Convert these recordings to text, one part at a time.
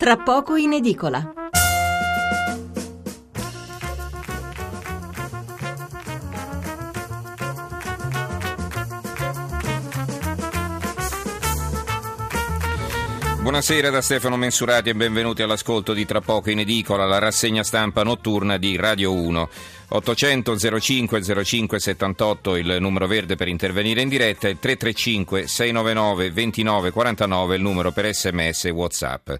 tra poco in edicola. Buonasera da Stefano Mensurati e benvenuti all'ascolto di Tra poco in edicola, la rassegna stampa notturna di Radio 1. 800 05 05 78 il numero verde per intervenire in diretta e 335 699 29 49 il numero per sms e whatsapp.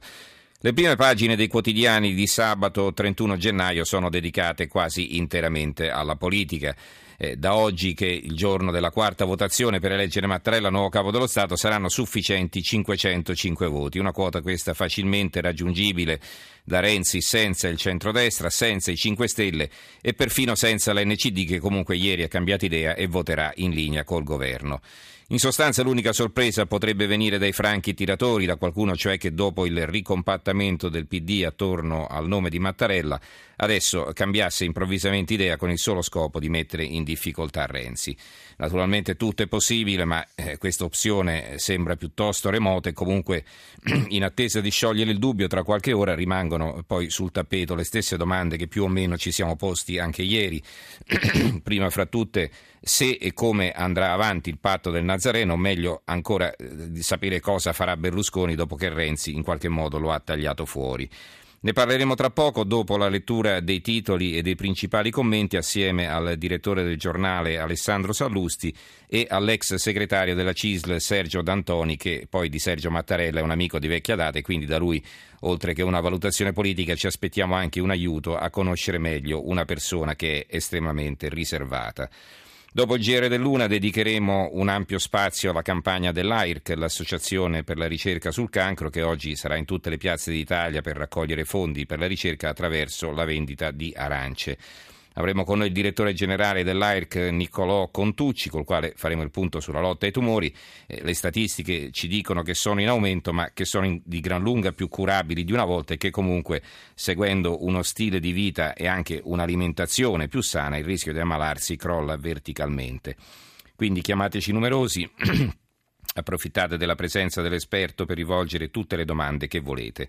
Le prime pagine dei quotidiani di sabato 31 gennaio sono dedicate quasi interamente alla politica. Eh, da oggi, che il giorno della quarta votazione per eleggere Mattarella nuovo capo dello Stato, saranno sufficienti 505 voti, una quota questa facilmente raggiungibile da Renzi senza il centrodestra, senza i 5 Stelle e perfino senza l'NCD che comunque ieri ha cambiato idea e voterà in linea col governo. In sostanza l'unica sorpresa potrebbe venire dai franchi tiratori, da qualcuno cioè che dopo il ricompattamento del PD attorno al nome di Mattarella adesso cambiasse improvvisamente idea con il solo scopo di mettere in difficoltà Renzi. Naturalmente tutto è possibile, ma eh, questa opzione sembra piuttosto remota e comunque in attesa di sciogliere il dubbio tra qualche ora rimangono poi sul tappeto le stesse domande che più o meno ci siamo posti anche ieri. Prima fra tutte se e come andrà avanti il patto del Nazareno, meglio ancora eh, di sapere cosa farà Berlusconi dopo che Renzi in qualche modo lo ha tagliato fuori. Ne parleremo tra poco dopo la lettura dei titoli e dei principali commenti assieme al direttore del giornale Alessandro Sallusti e all'ex segretario della CISL Sergio D'Antoni che poi di Sergio Mattarella è un amico di vecchia data e quindi da lui oltre che una valutazione politica ci aspettiamo anche un aiuto a conoscere meglio una persona che è estremamente riservata. Dopo il GR dell'Una dedicheremo un ampio spazio alla campagna dell'AIRC, l'Associazione per la ricerca sul cancro, che oggi sarà in tutte le piazze d'Italia per raccogliere fondi per la ricerca attraverso la vendita di arance. Avremo con noi il direttore generale dell'AIRC Niccolò Contucci, col quale faremo il punto sulla lotta ai tumori. Eh, le statistiche ci dicono che sono in aumento, ma che sono in, di gran lunga più curabili di una volta e che comunque, seguendo uno stile di vita e anche un'alimentazione più sana, il rischio di ammalarsi crolla verticalmente. Quindi chiamateci numerosi. Approfittate della presenza dell'esperto per rivolgere tutte le domande che volete.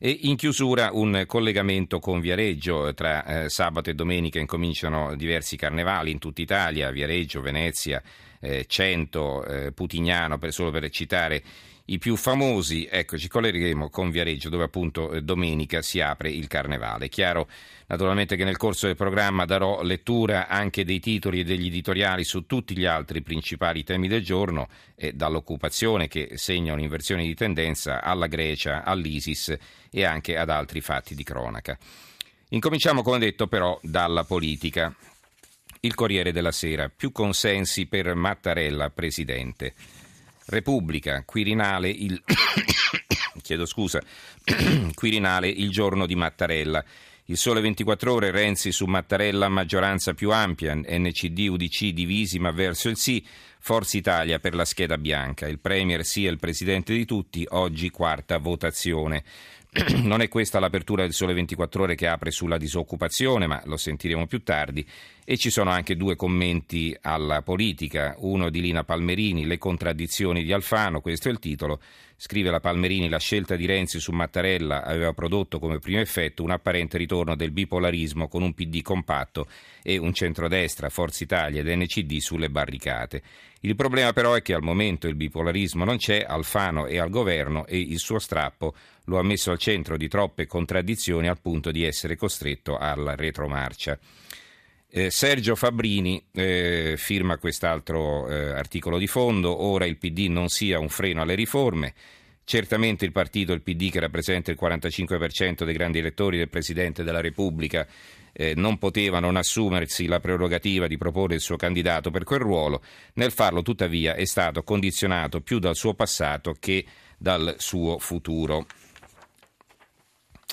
E in chiusura un collegamento con Viareggio. Tra eh, sabato e domenica incominciano diversi carnevali in tutta Italia, Viareggio, Venezia, eh, Cento, eh, Putignano, per, solo per citare i più famosi. Ecco, ci collegheremo con Viareggio dove appunto eh, domenica si apre il carnevale. Chiaro naturalmente che nel corso del programma darò lettura anche dei titoli e degli editoriali su tutti gli altri principali temi del giorno, eh, dall'occupazione che segna un'inversione di tendenza alla Grecia, all'ISIS e anche ad altri fatti di cronaca. Incominciamo, come detto, però dalla politica. Il Corriere della Sera, più consensi per Mattarella, presidente. Repubblica, Quirinale, il... chiedo scusa, Quirinale il giorno di Mattarella. Il sole 24 ore, Renzi su Mattarella, maggioranza più ampia, NCD, UDC divisi ma verso il sì, Forza Italia per la scheda bianca. Il Premier sia il presidente di tutti, oggi quarta votazione. Non è questa l'apertura del Sole 24 Ore che apre sulla disoccupazione, ma lo sentiremo più tardi. E ci sono anche due commenti alla politica, uno di Lina Palmerini, Le contraddizioni di Alfano, questo è il titolo. Scrive la Palmerini, la scelta di Renzi su Mattarella aveva prodotto come primo effetto un apparente ritorno del bipolarismo con un PD compatto e un centrodestra, Forza Italia ed NCD sulle barricate. Il problema però è che al momento il bipolarismo non c'è, Alfano è al governo e il suo strappo lo ha messo al centro di troppe contraddizioni al punto di essere costretto alla retromarcia. Eh, Sergio Fabbrini eh, firma quest'altro eh, articolo di fondo, ora il PD non sia un freno alle riforme, certamente il partito, il PD che rappresenta il 45% dei grandi elettori del Presidente della Repubblica, eh, non poteva non assumersi la prerogativa di proporre il suo candidato per quel ruolo, nel farlo tuttavia è stato condizionato più dal suo passato che dal suo futuro.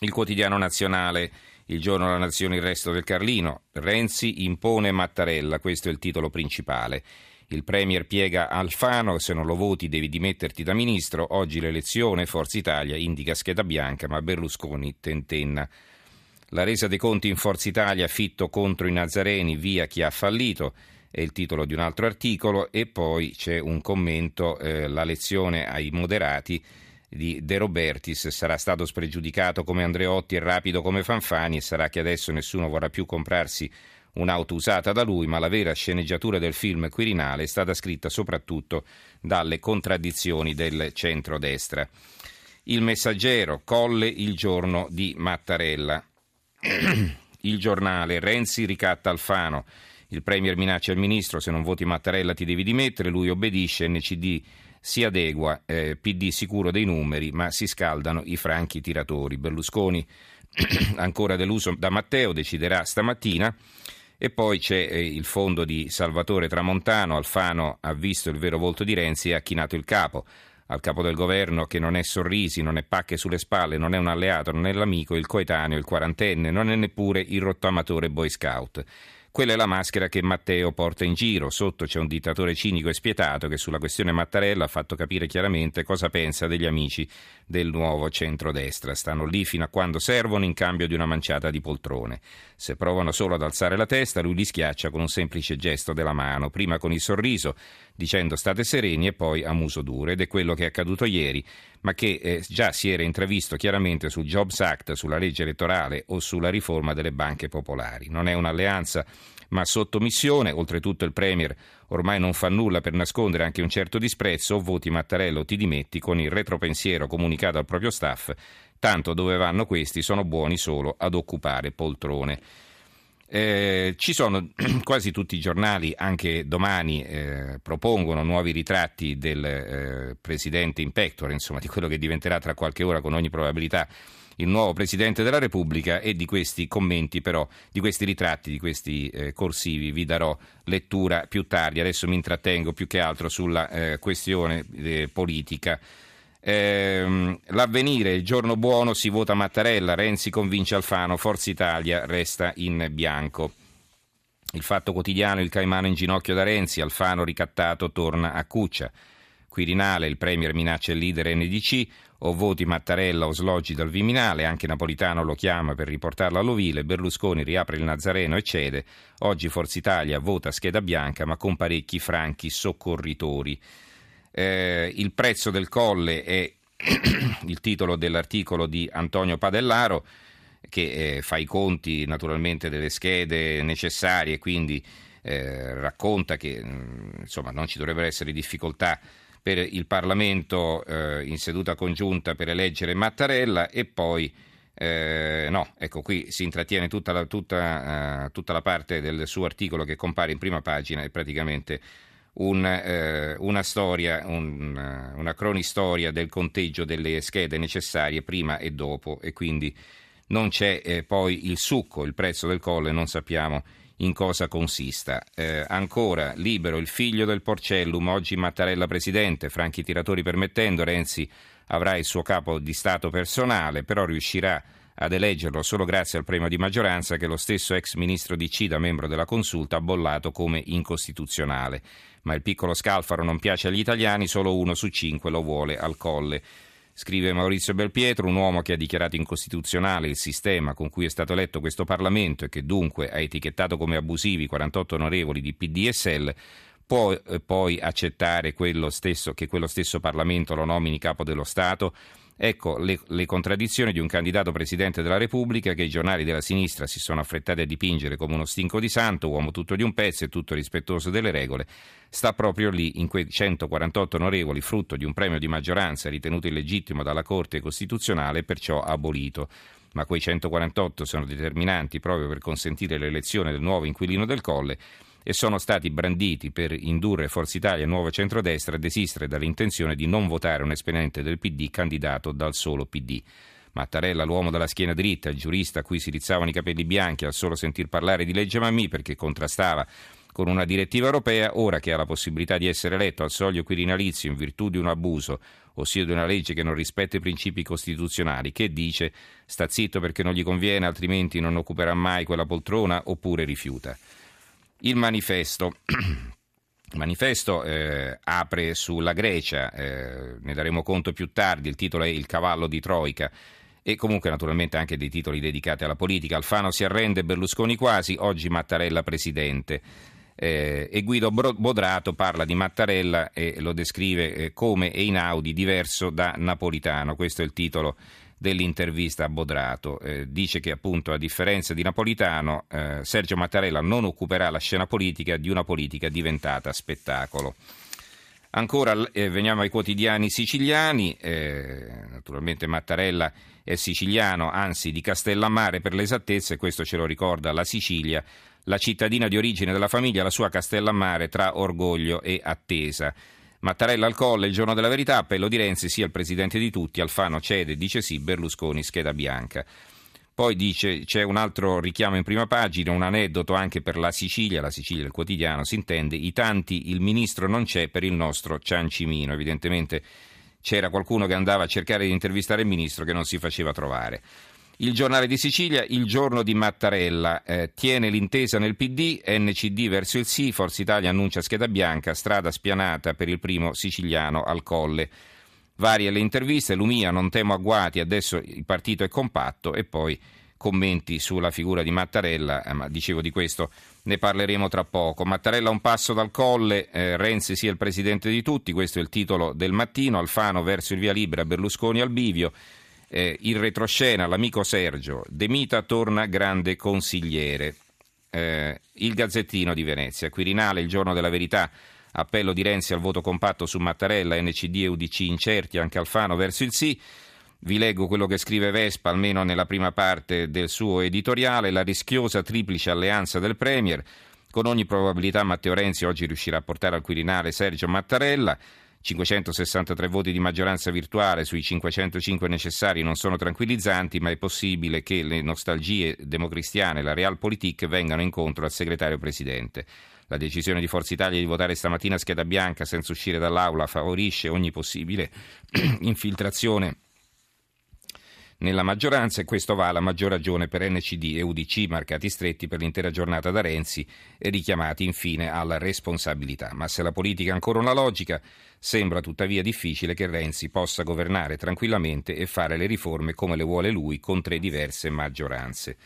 Il quotidiano nazionale il giorno della nazione il resto del Carlino. Renzi impone Mattarella, questo è il titolo principale. Il Premier piega Alfano, se non lo voti devi dimetterti da ministro. Oggi l'elezione, Forza Italia indica scheda bianca, ma Berlusconi tentenna. La resa dei conti in Forza Italia, Fitto contro i Nazareni, via chi ha fallito, è il titolo di un altro articolo. E poi c'è un commento, eh, la lezione ai moderati, di De Robertis sarà stato spregiudicato come Andreotti e rapido come Fanfani e sarà che adesso nessuno vorrà più comprarsi un'auto usata da lui, ma la vera sceneggiatura del film Quirinale è stata scritta soprattutto dalle contraddizioni del centrodestra. Il messaggero, Colle il giorno di Mattarella. il giornale, Renzi ricatta Alfano. Il Premier minaccia il ministro, se non voti Mattarella ti devi dimettere, lui obbedisce, NCD si adegua, eh, PD sicuro dei numeri, ma si scaldano i franchi tiratori. Berlusconi, ancora deluso da Matteo, deciderà stamattina. E poi c'è eh, il fondo di Salvatore Tramontano, Alfano ha visto il vero volto di Renzi e ha chinato il capo. Al capo del governo che non è sorrisi, non è pacche sulle spalle, non è un alleato, non è l'amico, il coetaneo, il quarantenne, non è neppure il rottamatore boy scout. Quella è la maschera che Matteo porta in giro. Sotto c'è un dittatore cinico e spietato che sulla questione Mattarella ha fatto capire chiaramente cosa pensa degli amici del nuovo centrodestra. Stanno lì fino a quando servono in cambio di una manciata di poltrone. Se provano solo ad alzare la testa, lui li schiaccia con un semplice gesto della mano, prima con il sorriso, dicendo state sereni e poi a muso duro. Ed è quello che è accaduto ieri, ma che eh, già si era intravisto chiaramente sul Jobs Act, sulla legge elettorale o sulla riforma delle banche popolari. Non è un'alleanza ma sotto missione. Oltretutto il Premier ormai non fa nulla per nascondere anche un certo disprezzo, o voti Mattarello ti dimetti con il retropensiero comunicato al proprio staff, tanto dove vanno questi sono buoni solo ad occupare poltrone. Eh, ci sono quasi tutti i giornali, anche domani, eh, propongono nuovi ritratti del eh, presidente in pectore, insomma di quello che diventerà tra qualche ora con ogni probabilità il nuovo Presidente della Repubblica e di questi commenti però, di questi ritratti, di questi eh, corsivi vi darò lettura più tardi. Adesso mi intrattengo più che altro sulla eh, questione eh, politica. Ehm, l'avvenire, il giorno buono, si vota Mattarella, Renzi convince Alfano, Forza Italia resta in bianco. Il fatto quotidiano, il Caimano in ginocchio da Renzi, Alfano ricattato torna a Cuccia. Quirinale, il Premier minaccia il leader NDC, o voti Mattarella o sloggi dal Viminale, anche Napolitano lo chiama per riportarlo all'ovile, Berlusconi riapre il Nazareno e cede, oggi Forza Italia vota scheda bianca ma con parecchi franchi soccorritori. Eh, il prezzo del colle è il titolo dell'articolo di Antonio Padellaro che eh, fa i conti naturalmente delle schede necessarie, quindi eh, racconta che mm, insomma, non ci dovrebbero essere difficoltà per il Parlamento eh, in seduta congiunta per eleggere Mattarella e poi eh, no, ecco qui si intrattiene tutta la, tutta, uh, tutta la, parte del suo articolo che compare in prima pagina è praticamente un, eh, una storia, un, una cronistoria del conteggio delle schede necessarie prima e dopo e quindi non c'è eh, poi il succo, il prezzo del colle, non sappiamo in cosa consista. Eh, ancora, libero il figlio del Porcellum, oggi Mattarella presidente, franchi tiratori permettendo, Renzi avrà il suo capo di Stato personale, però riuscirà ad eleggerlo solo grazie al premio di maggioranza che lo stesso ex ministro di Cida, membro della consulta, ha bollato come incostituzionale. Ma il piccolo scalfaro non piace agli italiani, solo uno su cinque lo vuole al colle. Scrive Maurizio Belpietro, un uomo che ha dichiarato incostituzionale il sistema con cui è stato eletto questo Parlamento e che dunque ha etichettato come abusivi 48 onorevoli di PDSL, può eh, poi accettare quello stesso, che quello stesso Parlamento lo nomini capo dello Stato? Ecco le, le, contraddizioni di un candidato presidente della Repubblica che i giornali della sinistra si sono affrettati a dipingere come uno stinco di santo, uomo tutto di un pezzo e tutto rispettoso delle regole, sta proprio lì in quei 148 onorevoli, frutto di un premio di maggioranza ritenuto illegittimo dalla Corte Costituzionale e perciò abolito. Ma quei 148 sono determinanti proprio per consentire l'elezione del nuovo inquilino del Colle e sono stati branditi per indurre Forza Italia e Nuovo Centrodestra a desistere dall'intenzione di non votare un esponente del PD candidato dal solo PD. Mattarella, l'uomo dalla schiena dritta, il giurista a cui si rizzavano i capelli bianchi al solo sentir parlare di legge Mammì perché contrastava con una direttiva europea, ora che ha la possibilità di essere eletto al soglio quirinalizio in virtù di un abuso, ossia di una legge che non rispetta i principi costituzionali, che dice sta zitto perché non gli conviene, altrimenti non occuperà mai quella poltrona, oppure rifiuta. Il manifesto. Il manifesto eh, apre sulla Grecia, eh, ne daremo conto più tardi, il titolo è Il cavallo di Troica e comunque naturalmente anche dei titoli dedicati alla politica. Alfano si arrende, Berlusconi quasi, oggi Mattarella presidente. Eh, e Guido Bodrato parla di Mattarella e lo descrive eh, come Einaudi diverso da Napolitano. Questo è il titolo dell'intervista a Bodrato. Eh, dice che appunto a differenza di Napolitano eh, Sergio Mattarella non occuperà la scena politica di una politica diventata spettacolo. Ancora eh, veniamo ai quotidiani siciliani, eh, naturalmente Mattarella è siciliano, anzi di Castellammare per l'esattezza, e questo ce lo ricorda la Sicilia, la cittadina di origine della famiglia, la sua Castellammare tra orgoglio e attesa. Mattarella al colle, il giorno della verità, appello di Renzi, sia il presidente di tutti, Alfano cede, dice sì, Berlusconi scheda bianca. Poi dice c'è un altro richiamo in prima pagina, un aneddoto anche per la Sicilia, la Sicilia il quotidiano, si intende, i tanti il ministro non c'è per il nostro Ciancimino, evidentemente c'era qualcuno che andava a cercare di intervistare il ministro che non si faceva trovare. Il giornale di Sicilia, il giorno di Mattarella, eh, tiene l'intesa nel PD, NCD verso il sì, Forza Italia annuncia scheda bianca, strada spianata per il primo siciliano al colle. Varie le interviste, Lumia non temo agguati, adesso il partito è compatto e poi commenti sulla figura di Mattarella, eh, ma dicevo di questo ne parleremo tra poco. Mattarella un passo dal colle, eh, Renzi sia il presidente di tutti, questo è il titolo del mattino, Alfano verso il via libera, Berlusconi al bivio eh, in retroscena l'amico Sergio, De Mita torna grande consigliere. Eh, il Gazzettino di Venezia, Quirinale, il giorno della verità, appello di Renzi al voto compatto su Mattarella, NCD e UDC incerti, anche Alfano verso il sì. Vi leggo quello che scrive Vespa, almeno nella prima parte del suo editoriale, la rischiosa triplice alleanza del Premier. Con ogni probabilità Matteo Renzi oggi riuscirà a portare al Quirinale Sergio Mattarella. 563 voti di maggioranza virtuale sui 505 necessari non sono tranquillizzanti, ma è possibile che le nostalgie democristiane e la realpolitik vengano incontro al segretario presidente. La decisione di Forza Italia di votare stamattina scheda bianca senza uscire dall'aula favorisce ogni possibile infiltrazione nella maggioranza e questo va alla maggior ragione per NCD e UDC marcati stretti per l'intera giornata da Renzi e richiamati infine alla responsabilità. Ma se la politica ha ancora una logica, sembra tuttavia difficile che Renzi possa governare tranquillamente e fare le riforme come le vuole lui con tre diverse maggioranze.